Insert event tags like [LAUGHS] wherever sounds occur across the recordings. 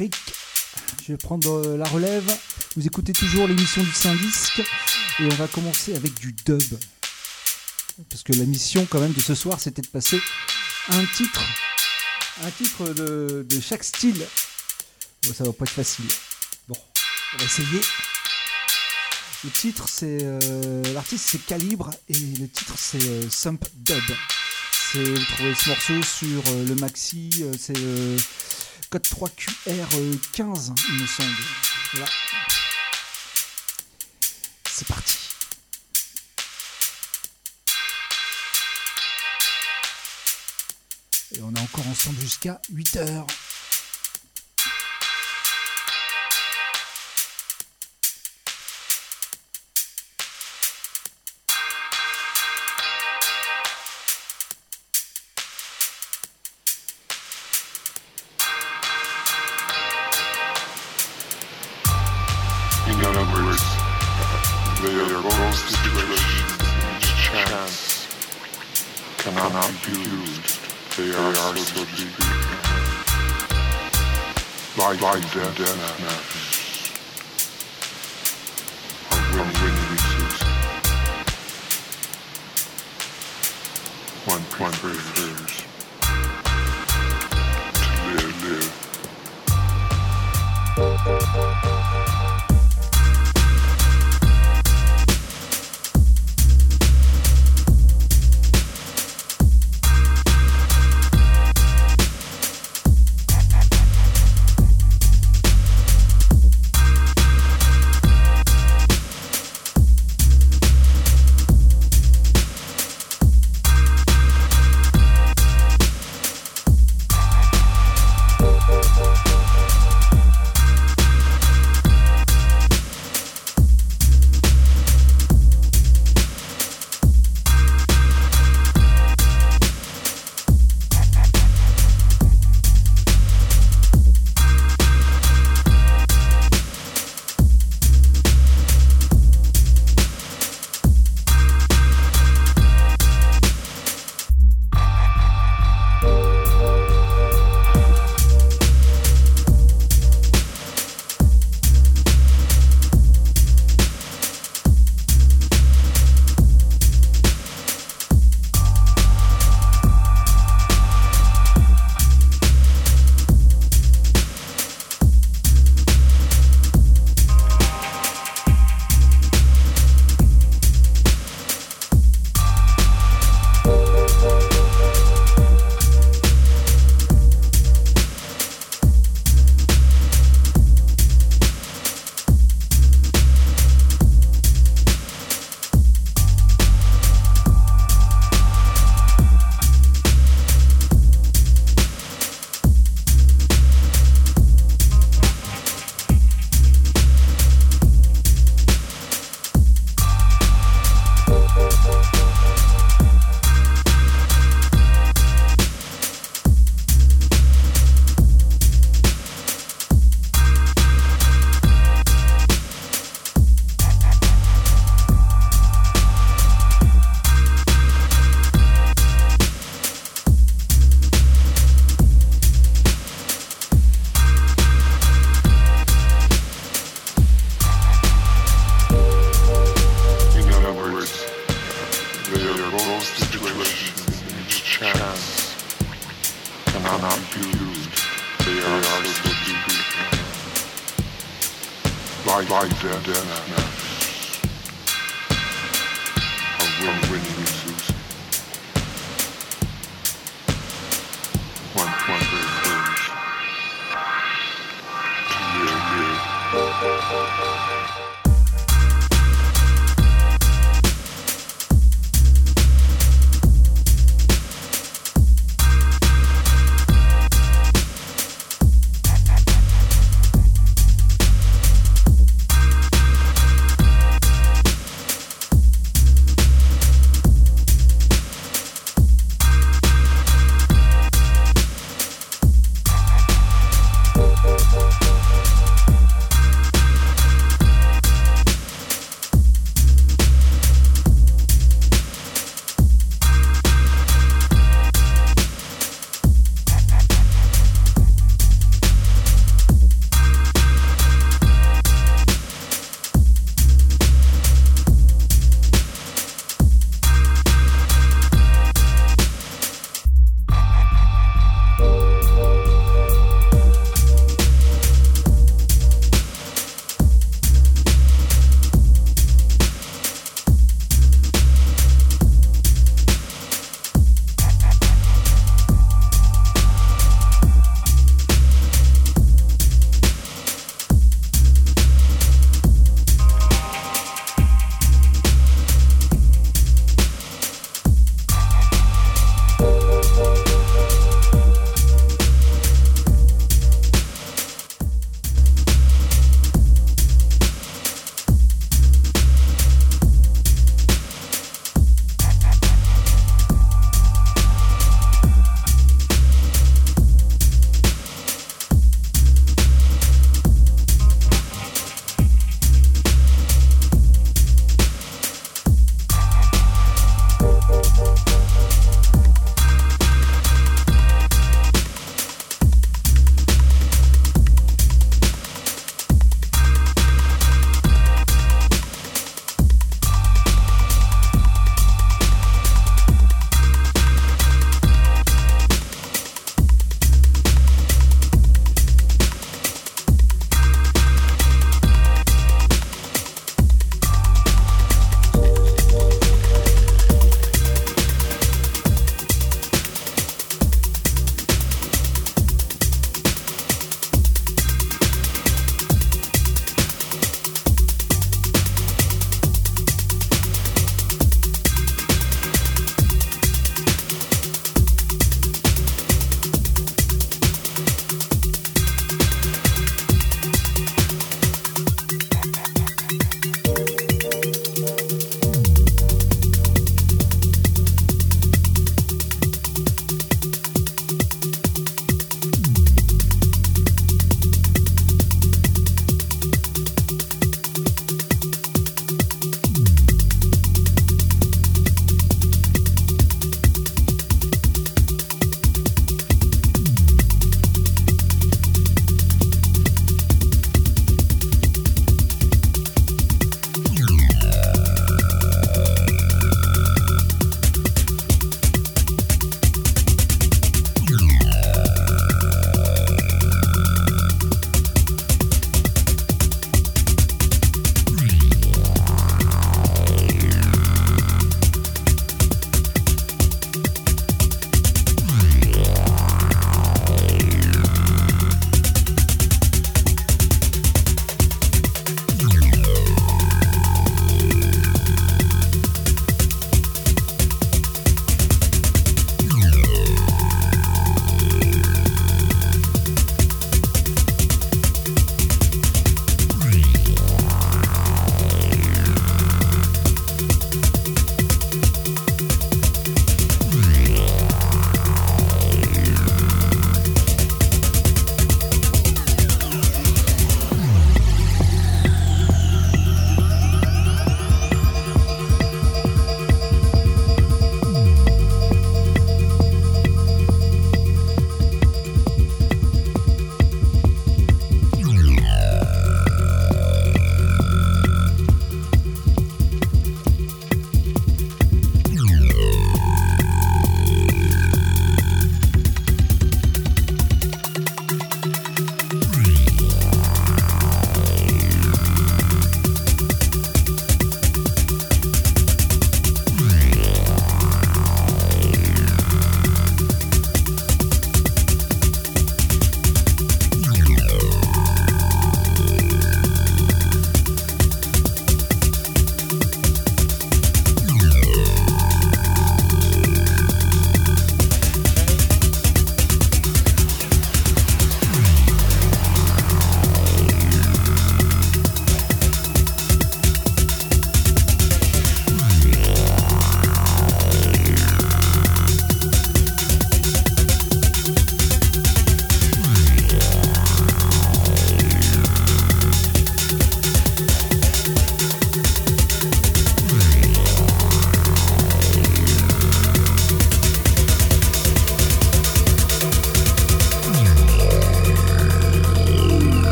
Je vais prendre euh, la relève. Vous écoutez toujours l'émission du Saint-Disque et on va commencer avec du dub. Parce que la mission quand même de ce soir c'était de passer un titre, un titre de, chaque style. Ça va pas être facile. Bon, on va essayer. Le titre c'est euh, l'artiste c'est Calibre et le titre c'est euh, Sump Dub. Vous trouvez ce morceau sur le maxi, c'est code 3QR15, il me semble. Voilà. C'est parti. Et on est encore ensemble jusqu'à 8 heures. one, one brain lives. To live, live.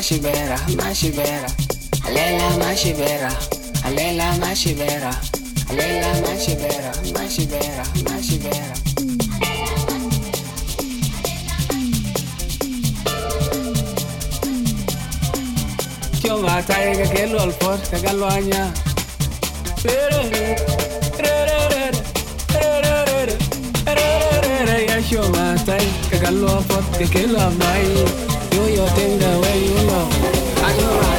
mashibera mashibera alela mashibera alela mashibera alela mashibera mashibera mashibera Kyonga taiga kelo alfor kagalwanya Pero Kyonga taiga kelo alfor kagalwanya do your thing the way you know. I know.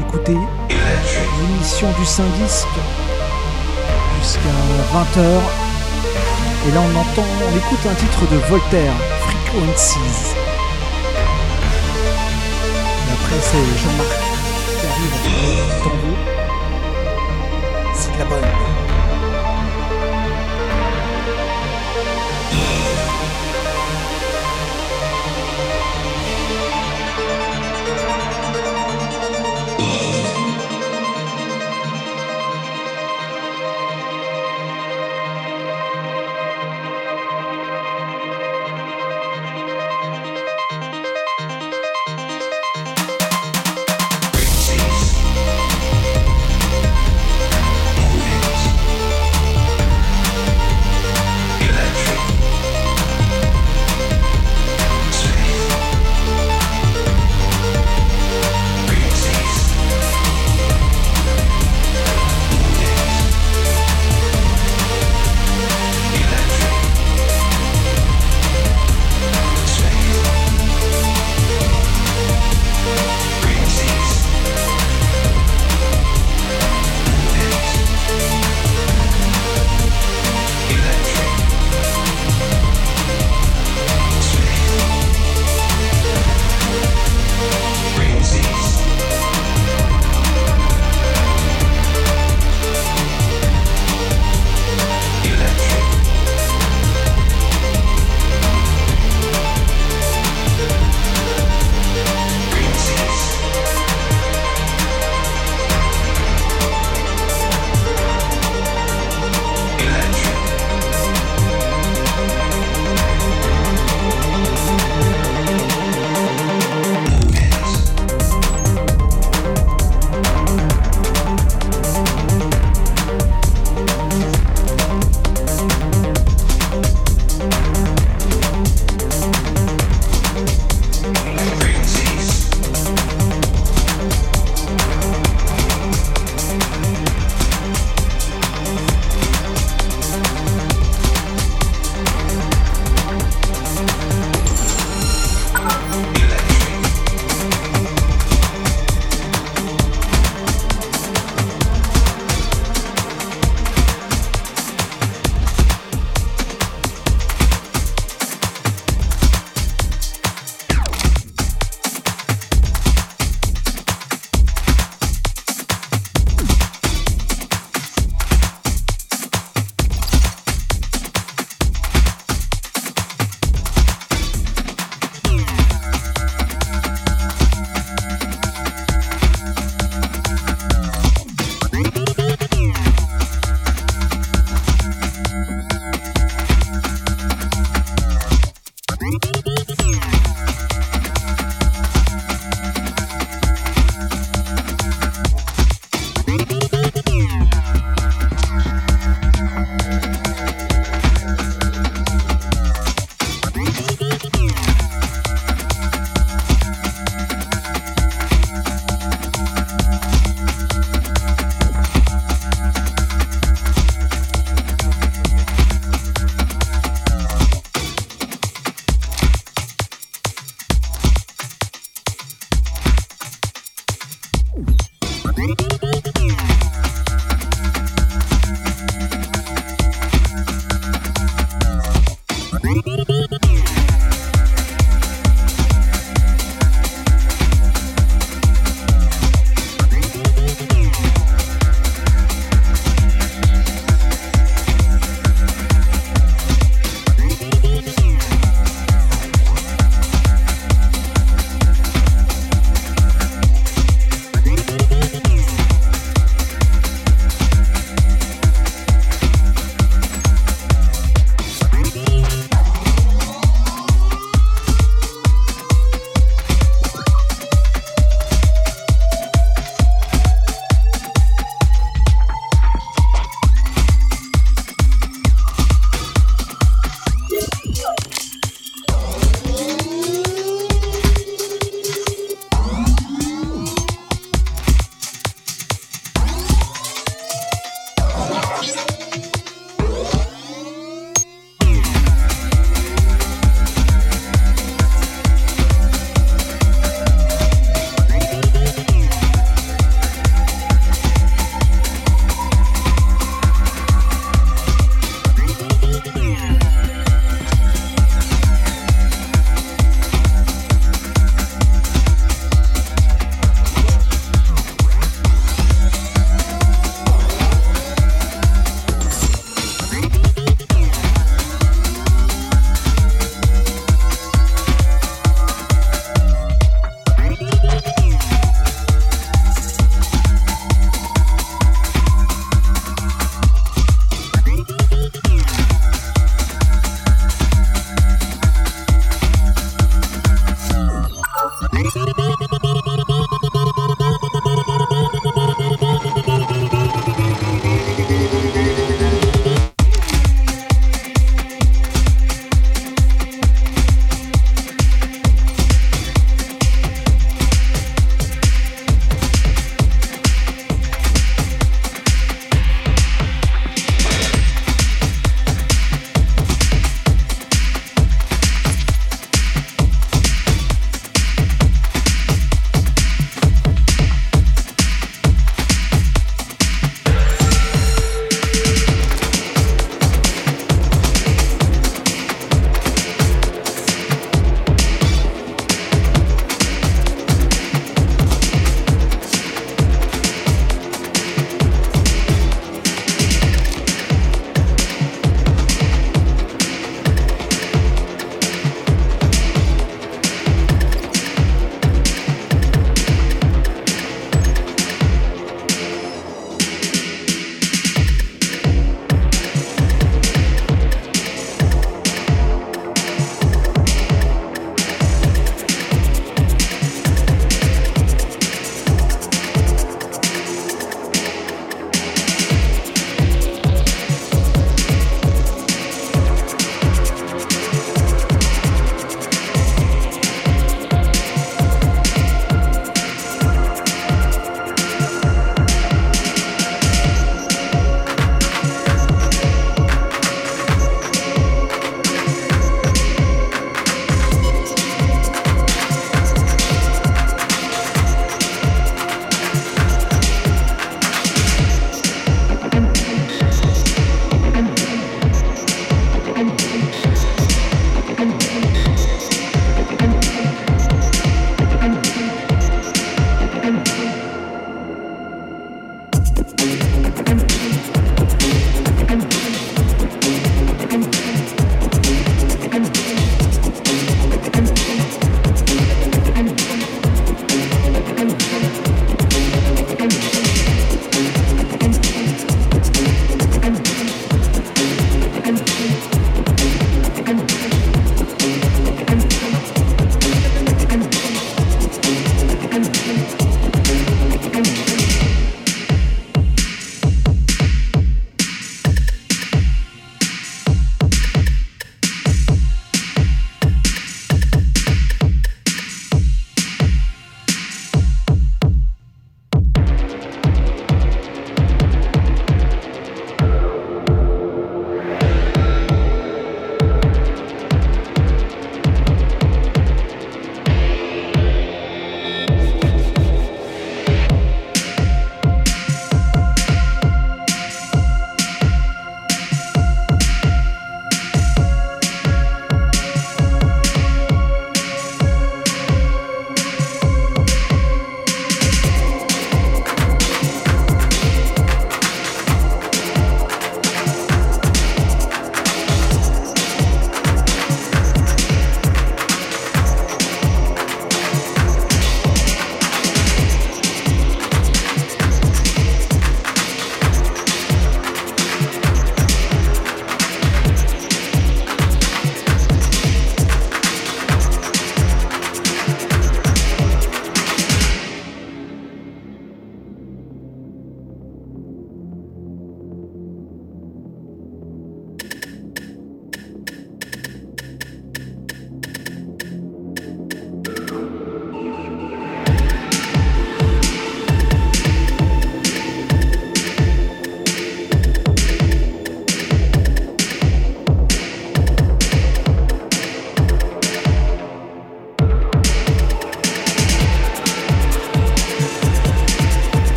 Écoutez l'émission du Saint-Disque jusqu'à 20h. Et là, on entend, on écoute un titre de Voltaire, Frequencies. Et après, c'est Jean-Marc qui arrive en tambour. C'est la bonne.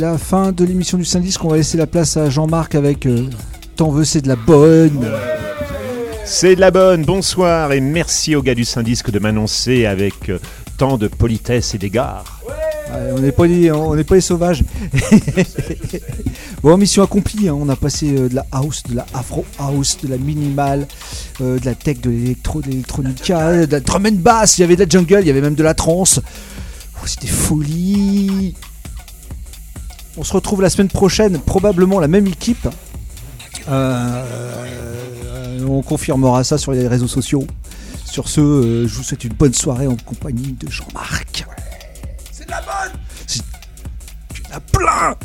La fin de l'émission du syndic qu'on va laisser la place à Jean-Marc avec euh, T'en veux, c'est de la bonne. C'est de la bonne, bonsoir et merci au gars du Syndic de m'annoncer avec euh, tant de politesse et d'égard. Ouais, on n'est pas, les- on n'est pas les sauvages. [LAUGHS] bon, mission accomplie. hein. On a passé euh, de la house, de la afro house, de la minimale, euh, de la tech, de l'électro, de l'électronica, de la drum and bass. Il y avait de la jungle, il y avait même de la trance. Oh, C'était folie. On se retrouve la semaine prochaine, probablement la même équipe. Euh, euh, on confirmera ça sur les réseaux sociaux. Sur ce, euh, je vous souhaite une bonne soirée en compagnie de Jean-Marc. C'est de la bonne Tu en as plein!